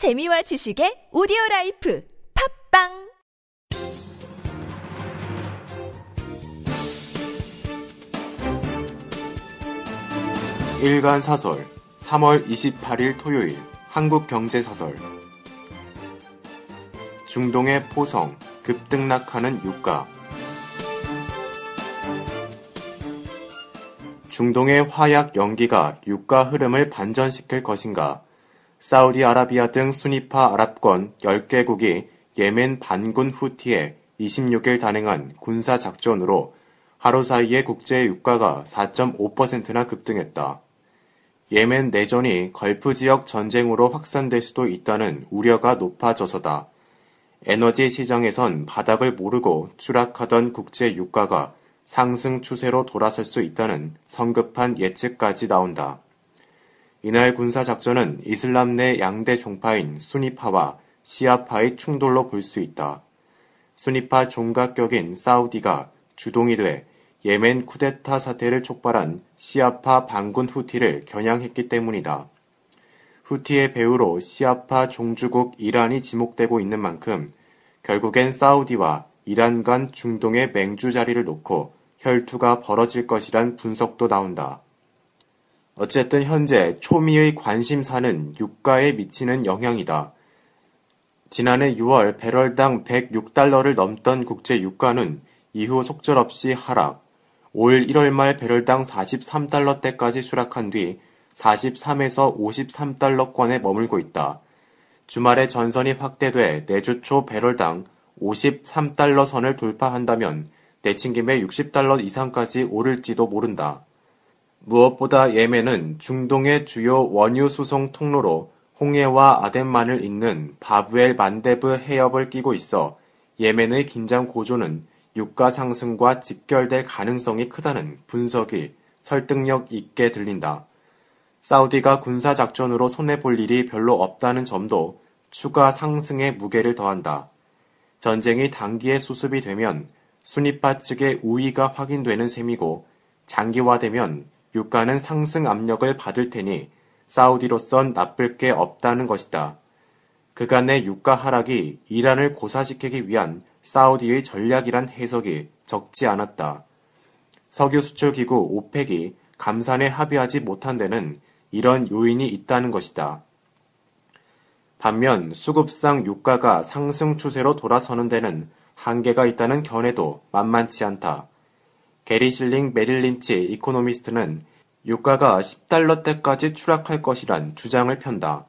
재미와 지식의 오디오 라이프 팟빵! 일간 사설 3월 28일 토요일 한국 경제 사설. 중동의 포성 급등락하는 유가. 중동의 화약 연기가 유가 흐름을 반전시킬 것인가 사우디아라비아 등 수니파 아랍권 10개국이 예멘 반군 후티에 26일 단행한 군사 작전으로 하루 사이에 국제 유가가 4.5%나 급등했다. 예멘 내전이 걸프 지역 전쟁으로 확산될 수도 있다는 우려가 높아져서다. 에너지 시장에선 바닥을 모르고 추락하던 국제 유가가 상승 추세로 돌아설 수 있다는 성급한 예측까지 나온다. 이날 군사작전은 이슬람 내 양대 종파인 수니파와 시아파의 충돌로 볼 수 있다. 수니파 종각격인 사우디가 주동이 돼 예멘 쿠데타 사태를 촉발한 시아파 반군 후티를 겨냥했기 때문이다. 후티의 배후로 시아파 종주국 이란이 지목되고 있는 만큼 결국엔 사우디와 이란 간 중동의 맹주 자리를 놓고 혈투가 벌어질 것이란 분석도 나온다. 어쨌든 현재 초미의 관심사는 유가에 미치는 영향이다. 지난해 6월 배럴당 106달러를 넘던 국제 유가는 이후 속절없이 하락, 올 1월 말 배럴당 43달러대까지 추락한 뒤 43에서 53달러권에 머물고 있다. 주말에 전선이 확대돼 내주 초 배럴당 53달러 선을 돌파한다면 내친 김에 60달러 이상까지 오를지도 모른다. 무엇보다 예멘은 중동의 주요 원유 수송 통로로 홍해와 아덴만을 잇는 바브엘 만데브 해협을 끼고 있어 예멘의 긴장 고조는 유가 상승과 직결될 가능성이 크다는 분석이 설득력 있게 들린다. 사우디가 군사 작전으로 손해 볼 일이 별로 없다는 점도 추가 상승의 무게를 더한다. 전쟁이 단기에 수습이 되면 순위파 측의 우위가 확인되는 셈이고 장기화되면 유가는 상승 압력을 받을 테니 사우디로선 나쁠 게 없다는 것이다. 그간의 유가 하락이 이란을 고사시키기 위한 사우디의 전략이란 해석이 적지 않았다. 석유 수출 기구 오펙이 감산에 합의하지 못한 데는 이런 요인이 있다는 것이다. 반면 수급상 유가가 상승 추세로 돌아서는 데는 한계가 있다는 견해도 만만치 않다. 게리 실링 메릴린치 이코노미스트는 유가가 10달러대까지 추락할 것이란 주장을 편다.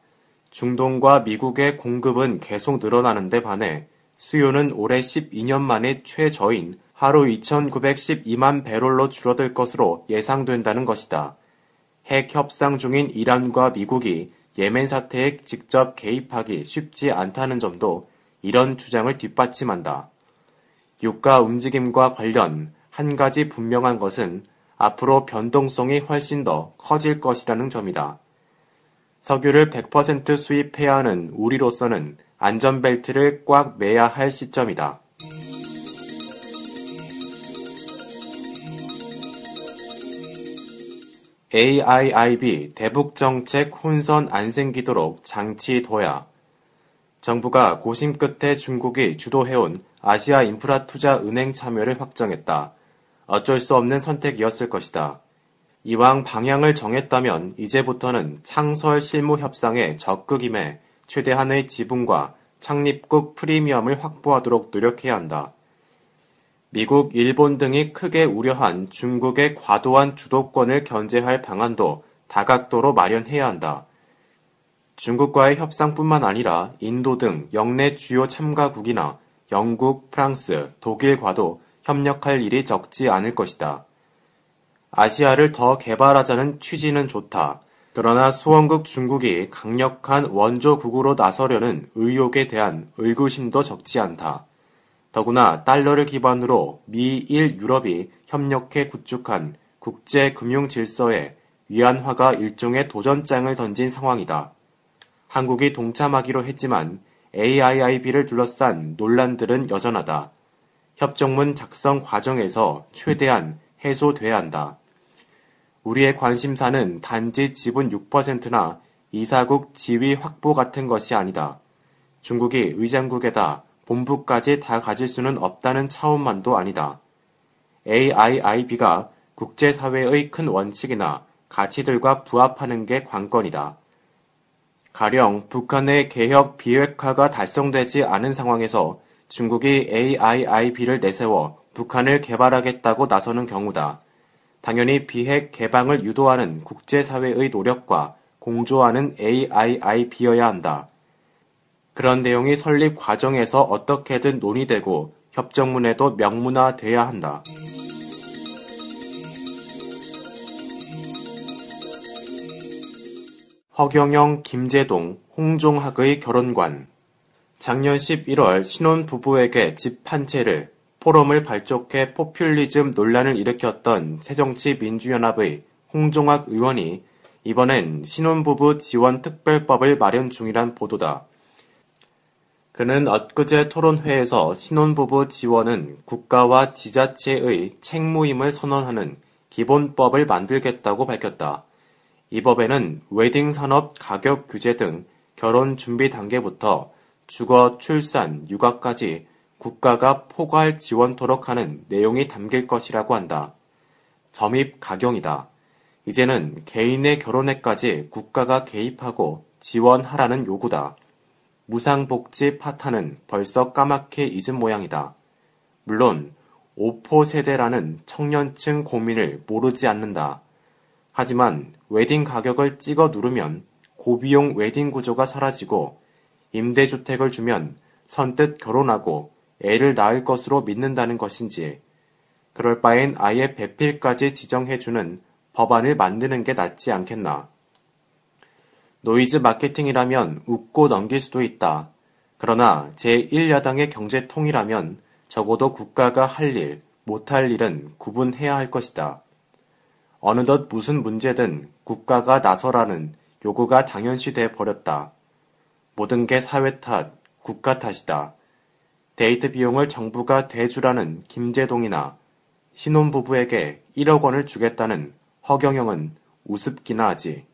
중동과 미국의 공급은 계속 늘어나는데 반해 수요는 올해 12년 만에 최저인 하루 2,912만 배럴로 줄어들 것으로 예상된다는 것이다. 핵 협상 중인 이란과 미국이 예멘 사태에 직접 개입하기 쉽지 않다는 점도 이런 주장을 뒷받침한다. 유가 움직임과 관련 한 가지 분명한 것은 앞으로 변동성이 훨씬 더 커질 것이라는 점이다. 석유를 100% 수입해야 하는 우리로서는 안전벨트를 꽉 매야 할 시점이다. AIIB 대북정책 혼선 안 생기도록 장치 둬야 정부가 고심 끝에 중국이 주도해온 아시아 인프라 투자 은행 참여를 확정했다. 어쩔 수 없는 선택이었을 것이다. 이왕 방향을 정했다면 이제부터는 창설 실무 협상에 적극 임해 최대한의 지분과 창립국 프리미엄을 확보하도록 노력해야 한다. 미국, 일본 등이 크게 우려한 중국의 과도한 주도권을 견제할 방안도 다각도로 마련해야 한다. 중국과의 협상뿐만 아니라 인도 등 영내 주요 참가국이나 영국, 프랑스, 독일과도 협력할 일이 적지 않을 것이다. 아시아를 더 개발하자는 취지는 좋다. 그러나 수원국 중국이 강력한 원조국으로 나서려는 의욕에 대한 의구심도 적지 않다. 더구나 달러를 기반으로 미일 유럽이 협력해 구축한 국제 금융 질서에 위안화가 일종의 도전장을 던진 상황이다. 한국이 동참하기로 했지만 AIIB를 둘러싼 논란들은 여전하다. 협정문 작성 과정에서 최대한 해소돼야 한다. 우리의 관심사는 단지 지분 6%나 이사국 지위 확보 같은 것이 아니다. 중국이 의장국에다 본부까지 다 가질 수는 없다는 차원만도 아니다. AIIB가 국제사회의 큰 원칙이나 가치들과 부합하는 게 관건이다. 가령 북한의 개혁 비핵화가 달성되지 않은 상황에서 중국이 AIIB를 내세워 북한을 개발하겠다고 나서는 경우다. 당연히 비핵 개방을 유도하는 국제사회의 노력과 공조하는 AIIB여야 한다. 그런 내용이 설립 과정에서 어떻게든 논의되고 협정문에도 명문화돼야 한다. 허경영, 김재동, 홍종학의 결혼관. 작년 11월 신혼 부부에게 집 한 채를 포럼을 발족해 포퓰리즘 논란을 일으켰던 새정치민주연합의 홍종학 의원이 이번엔 신혼부부 지원 특별법을 마련 중이란 보도다. 그는 엊그제 토론회에서 신혼부부 지원은 국가와 지자체의 책무임을 선언하는 기본법을 만들겠다고 밝혔다. 이 법에는 웨딩 산업 가격 규제 등 결혼 준비 단계부터 주거, 출산, 육아까지 국가가 포괄 지원토록 하는 내용이 담길 것이라고 한다. 점입 가경이다. 이제는 개인의 결혼에까지 국가가 개입하고 지원하라는 요구다. 무상복지 파탄은 벌써 까맣게 잊은 모양이다. 물론 5포 세대라는 청년층 고민을 모르지 않는다. 하지만 웨딩 가격을 찍어 누르면 고비용 웨딩 구조가 사라지고 임대주택을 주면 선뜻 결혼하고 애를 낳을 것으로 믿는다는 것인지 그럴 바엔 아예 배필까지 지정해주는 법안을 만드는 게 낫지 않겠나. 노이즈 마케팅이라면 웃고 넘길 수도 있다. 그러나 제1야당의 경제통이라면 적어도 국가가 할 일, 못할 일은 구분해야 할 것이다. 어느덧 무슨 문제든 국가가 나서라는 요구가 당연시 돼 버렸다. 모든 게 사회 탓, 국가 탓이다. 데이트 비용을 정부가 대주라는 김재동이나 신혼부부에게 1억 원을 주겠다는 허경영은 우습기나 하지.